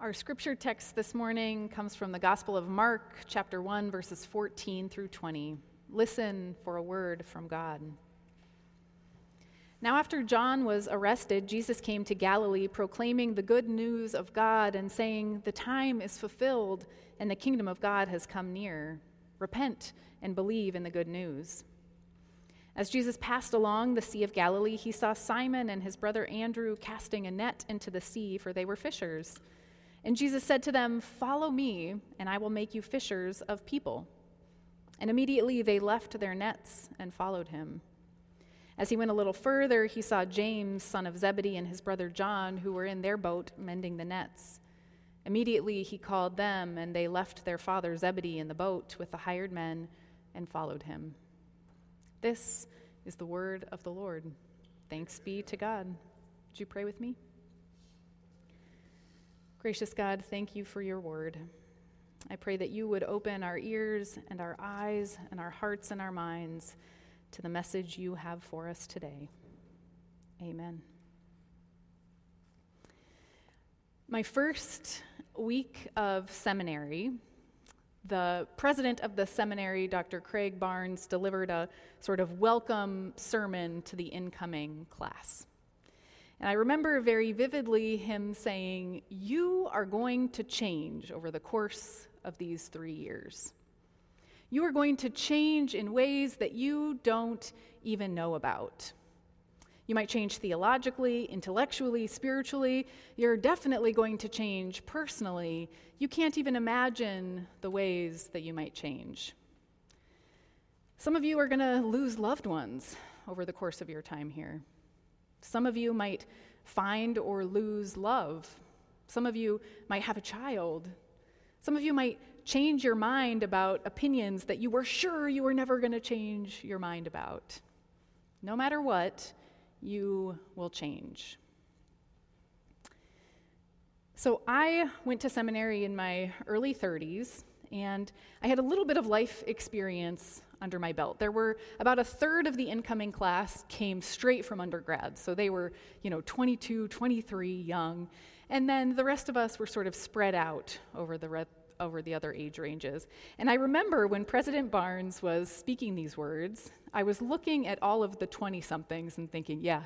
Our scripture text this morning comes from the Gospel of Mark, chapter 1, verses 14 through 20. Listen for a word from God. Now, after John was arrested, Jesus came to Galilee proclaiming the good news of God and saying, The time is fulfilled and the kingdom of God has come near. Repent and believe in the good news. As Jesus passed along the Sea of Galilee, he saw Simon and his brother Andrew casting a net into the sea, for they were fishers. And Jesus said to them, Follow me, and I will make you fishers of people. And immediately they left their nets and followed him. As he went a little further, he saw James, son of Zebedee, and his brother John, who were in their boat mending the nets. Immediately he called them, and they left their father Zebedee in the boat with the hired men and followed him. This is the word of the Lord. Thanks be to God. Would you pray with me? Gracious God, thank you for your word. I pray that you would open our ears and our eyes and our hearts and our minds to the message you have for us today. Amen. My first week of seminary, the president of the seminary, Dr. Craig Barnes, delivered a sort of welcome sermon to the incoming class. And I remember very vividly him saying, You are going to change over the course of these three years. You are going to change in ways that you don't even know about. You might change theologically, intellectually, spiritually. You're definitely going to change personally. You can't even imagine the ways that you might change. Some of you are going to lose loved ones over the course of your time here. Some of you might find or lose love. Some of you might have a child. Some of you might change your mind about opinions that you were sure you were never going to change your mind about. No matter what, you will change. So, I went to seminary in my early 30s, and I had a little bit of life experience under my belt. There were about a third of the incoming class came straight from undergrad. So they were, you know, 22, 23, young. And then the rest of us were sort of spread out over the re- over the other age ranges. And I remember when President Barnes was speaking these words, I was looking at all of the 20 somethings and thinking, yeah,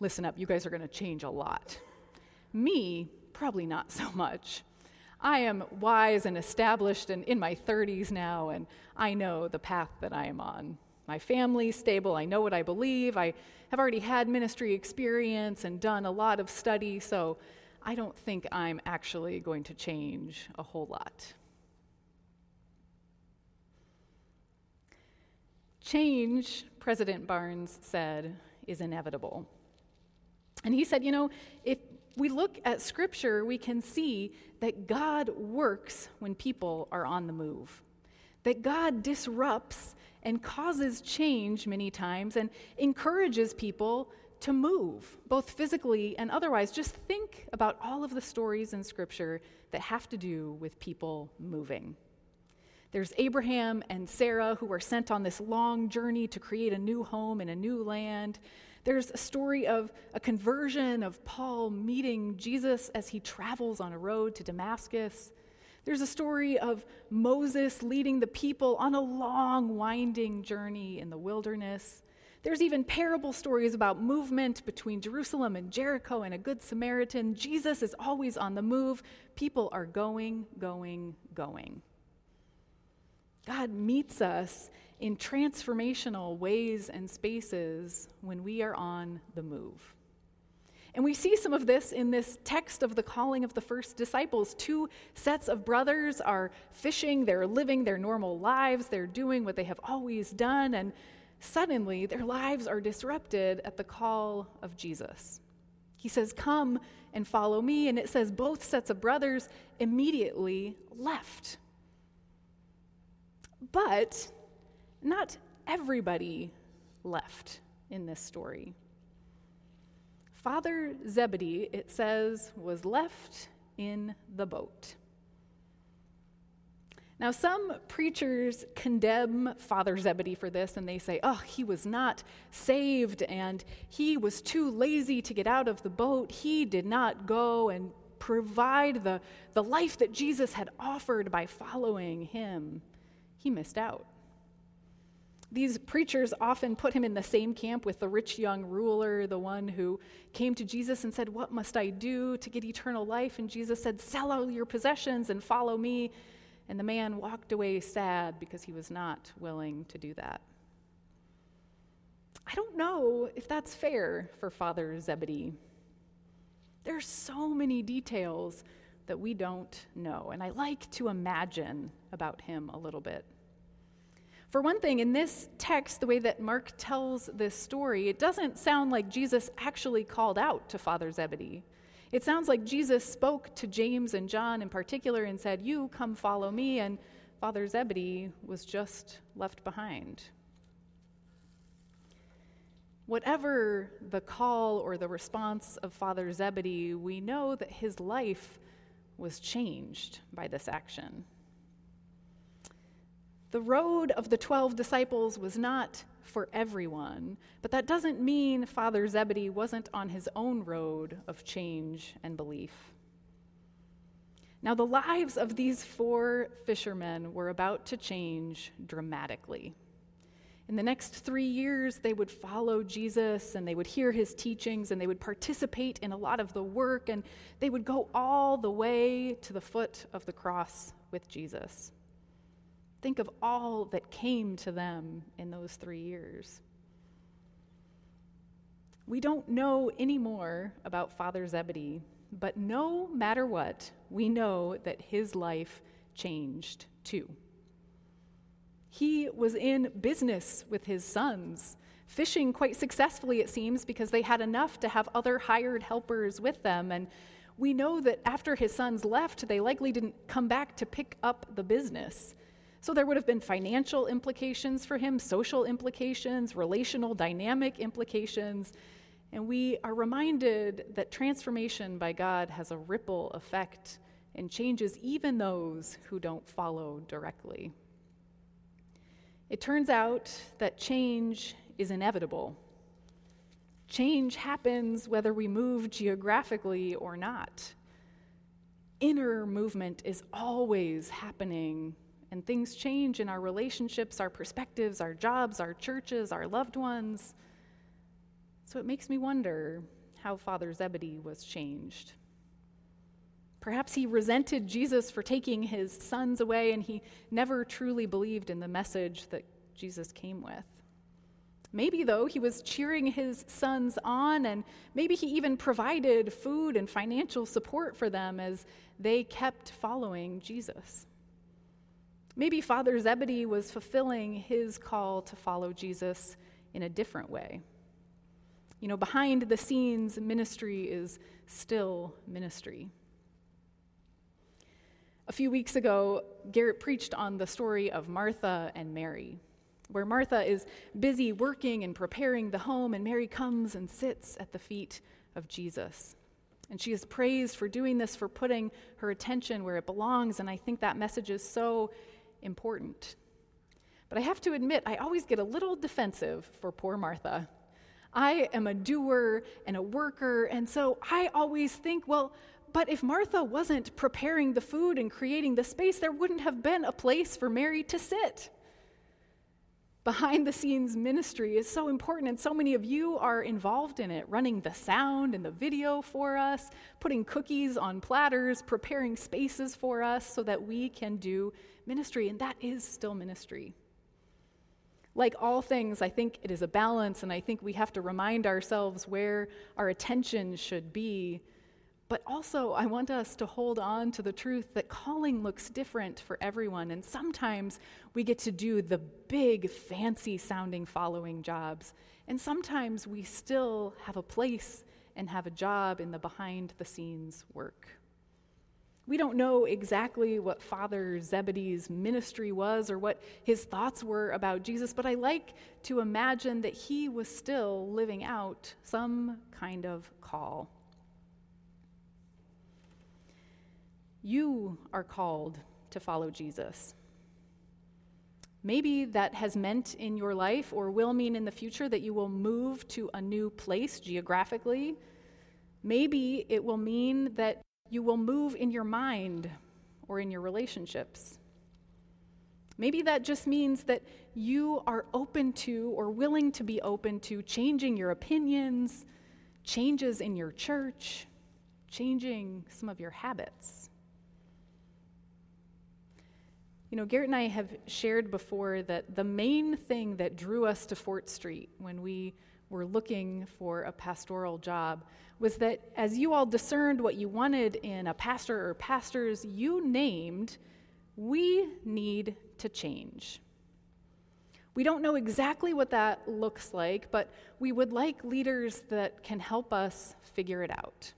listen up, you guys are going to change a lot. Me, probably not so much. I am wise and established and in my 30s now, and I know the path that I am on. My family's stable. I know what I believe. I have already had ministry experience and done a lot of study, so I don't think I'm actually going to change a whole lot. Change, President Barnes said, is inevitable. And he said, you know, if we look at Scripture, we can see that God works when people are on the move, that God disrupts and causes change many times and encourages people to move, both physically and otherwise. Just think about all of the stories in Scripture that have to do with people moving. There's Abraham and Sarah who are sent on this long journey to create a new home in a new land. There's a story of a conversion of Paul meeting Jesus as he travels on a road to Damascus. There's a story of Moses leading the people on a long, winding journey in the wilderness. There's even parable stories about movement between Jerusalem and Jericho and a Good Samaritan. Jesus is always on the move. People are going, going, going. God meets us in transformational ways and spaces when we are on the move. And we see some of this in this text of the calling of the first disciples. Two sets of brothers are fishing, they're living their normal lives, they're doing what they have always done, and suddenly their lives are disrupted at the call of Jesus. He says, Come and follow me. And it says both sets of brothers immediately left. But not everybody left in this story. Father Zebedee, it says, was left in the boat. Now, some preachers condemn Father Zebedee for this, and they say, oh, he was not saved, and he was too lazy to get out of the boat. He did not go and provide the, the life that Jesus had offered by following him, he missed out. These preachers often put him in the same camp with the rich young ruler, the one who came to Jesus and said, What must I do to get eternal life? And Jesus said, Sell all your possessions and follow me. And the man walked away sad because he was not willing to do that. I don't know if that's fair for Father Zebedee. There are so many details that we don't know, and I like to imagine about him a little bit. For one thing, in this text, the way that Mark tells this story, it doesn't sound like Jesus actually called out to Father Zebedee. It sounds like Jesus spoke to James and John in particular and said, You come follow me, and Father Zebedee was just left behind. Whatever the call or the response of Father Zebedee, we know that his life was changed by this action. The road of the 12 disciples was not for everyone, but that doesn't mean Father Zebedee wasn't on his own road of change and belief. Now, the lives of these four fishermen were about to change dramatically. In the next three years, they would follow Jesus and they would hear his teachings and they would participate in a lot of the work and they would go all the way to the foot of the cross with Jesus. Think of all that came to them in those three years. We don't know any more about Father Zebedee, but no matter what, we know that his life changed too. He was in business with his sons, fishing quite successfully, it seems, because they had enough to have other hired helpers with them. And we know that after his sons left, they likely didn't come back to pick up the business. So there would have been financial implications for him, social implications, relational dynamic implications. And we are reminded that transformation by God has a ripple effect and changes even those who don't follow directly. It turns out that change is inevitable. Change happens whether we move geographically or not. Inner movement is always happening and things change in our relationships, our perspectives, our jobs, our churches, our loved ones. So it makes me wonder how Father Zebedee was changed. Perhaps he resented Jesus for taking his sons away and he never truly believed in the message that Jesus came with. Maybe, though, he was cheering his sons on, and maybe he even provided food and financial support for them as they kept following Jesus. Maybe Father Zebedee was fulfilling his call to follow Jesus in a different way. You know, behind the scenes, ministry is still ministry. A few weeks ago, Garrett preached on the story of Martha and Mary, where Martha is busy working and preparing the home, and Mary comes and sits at the feet of Jesus. And she is praised for doing this, for putting her attention where it belongs. And I think that message is so important. But I have to admit, I always get a little defensive for poor Martha. I am a doer and a worker, and so I always think, well, but if Martha wasn't preparing the food and creating the space, there wouldn't have been a place for Mary to sit. Behind the scenes ministry is so important, and so many of you are involved in it, running the sound and the video for us, putting cookies on platters, preparing spaces for us so that we can do ministry, and that is still ministry. Like all things, I think it is a balance, and I think we have to remind ourselves where our attention should be. But also, I want us to hold on to the truth that calling looks different for everyone. And sometimes we get to do the big, fancy sounding following jobs. And sometimes we still have a place and have a job in the behind the scenes work. We don't know exactly what Father Zebedee's ministry was or what his thoughts were about Jesus, but I like to imagine that he was still living out some kind of call. You are called to follow Jesus. Maybe that has meant in your life or will mean in the future that you will move to a new place geographically. Maybe it will mean that you will move in your mind or in your relationships. Maybe that just means that you are open to or willing to be open to changing your opinions, changes in your church, changing some of your habits. You know, Garrett and I have shared before that the main thing that drew us to Fort Street when we were looking for a pastoral job was that as you all discerned what you wanted in a pastor or pastors, you named, we need to change. We don't know exactly what that looks like, but we would like leaders that can help us figure it out.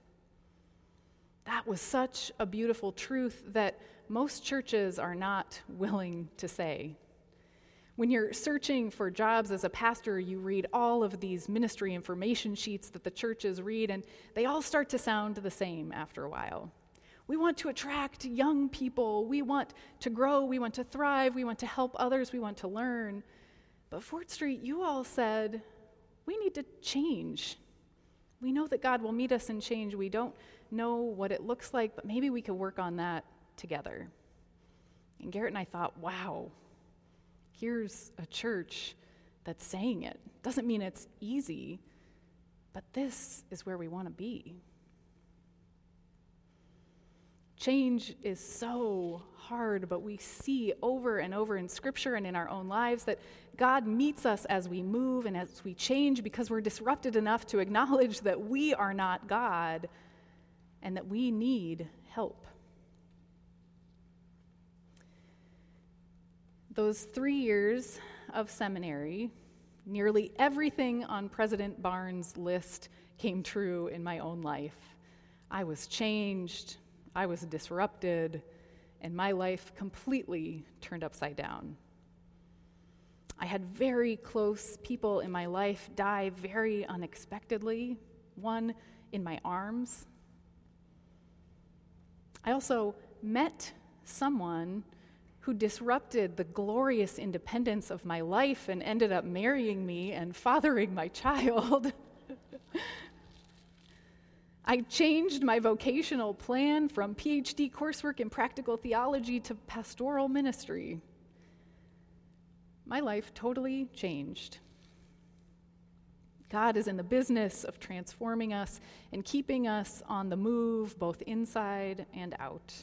That was such a beautiful truth that most churches are not willing to say. When you're searching for jobs as a pastor, you read all of these ministry information sheets that the churches read, and they all start to sound the same after a while. We want to attract young people. We want to grow. We want to thrive. We want to help others. We want to learn. But Fort Street, you all said, we need to change. We know that God will meet us in change. We don't know what it looks like, but maybe we could work on that together. And Garrett and I thought, wow, here's a church that's saying it. Doesn't mean it's easy, but this is where we want to be. Change is so hard, but we see over and over in Scripture and in our own lives that God meets us as we move and as we change because we're disrupted enough to acknowledge that we are not God and that we need help. Those three years of seminary, nearly everything on President Barnes' list came true in my own life. I was changed, I was disrupted, and my life completely turned upside down. I had very close people in my life die very unexpectedly, one in my arms. I also met someone who disrupted the glorious independence of my life and ended up marrying me and fathering my child. I changed my vocational plan from PhD coursework in practical theology to pastoral ministry. My life totally changed. God is in the business of transforming us and keeping us on the move, both inside and out.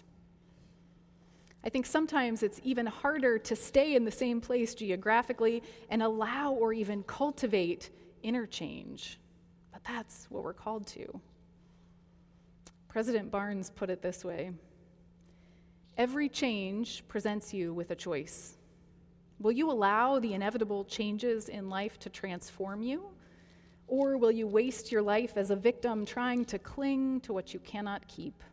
I think sometimes it's even harder to stay in the same place geographically and allow or even cultivate interchange. But that's what we're called to. President Barnes put it this way Every change presents you with a choice. Will you allow the inevitable changes in life to transform you? Or will you waste your life as a victim trying to cling to what you cannot keep?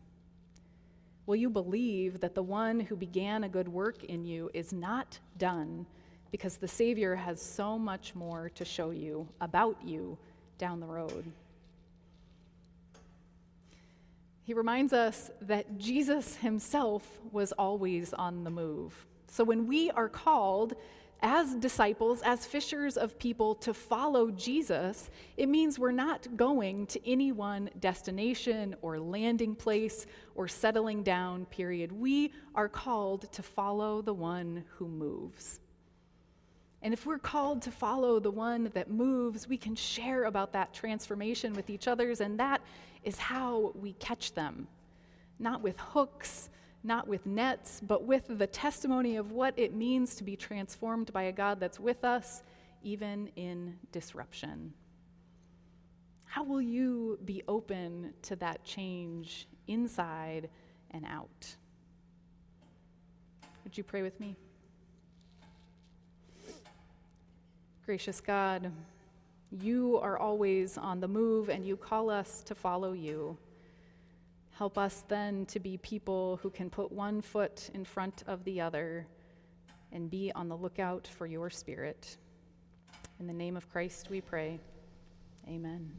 Will you believe that the one who began a good work in you is not done because the Savior has so much more to show you about you down the road? He reminds us that Jesus himself was always on the move. So when we are called as disciples, as fishers of people to follow Jesus, it means we're not going to any one destination or landing place or settling down, period. We are called to follow the one who moves. And if we're called to follow the one that moves, we can share about that transformation with each others, and that is how we catch them. Not with hooks, not with nets, but with the testimony of what it means to be transformed by a God that's with us, even in disruption. How will you be open to that change inside and out? Would you pray with me? Gracious God, you are always on the move and you call us to follow you. Help us then to be people who can put one foot in front of the other and be on the lookout for your spirit. In the name of Christ we pray. Amen.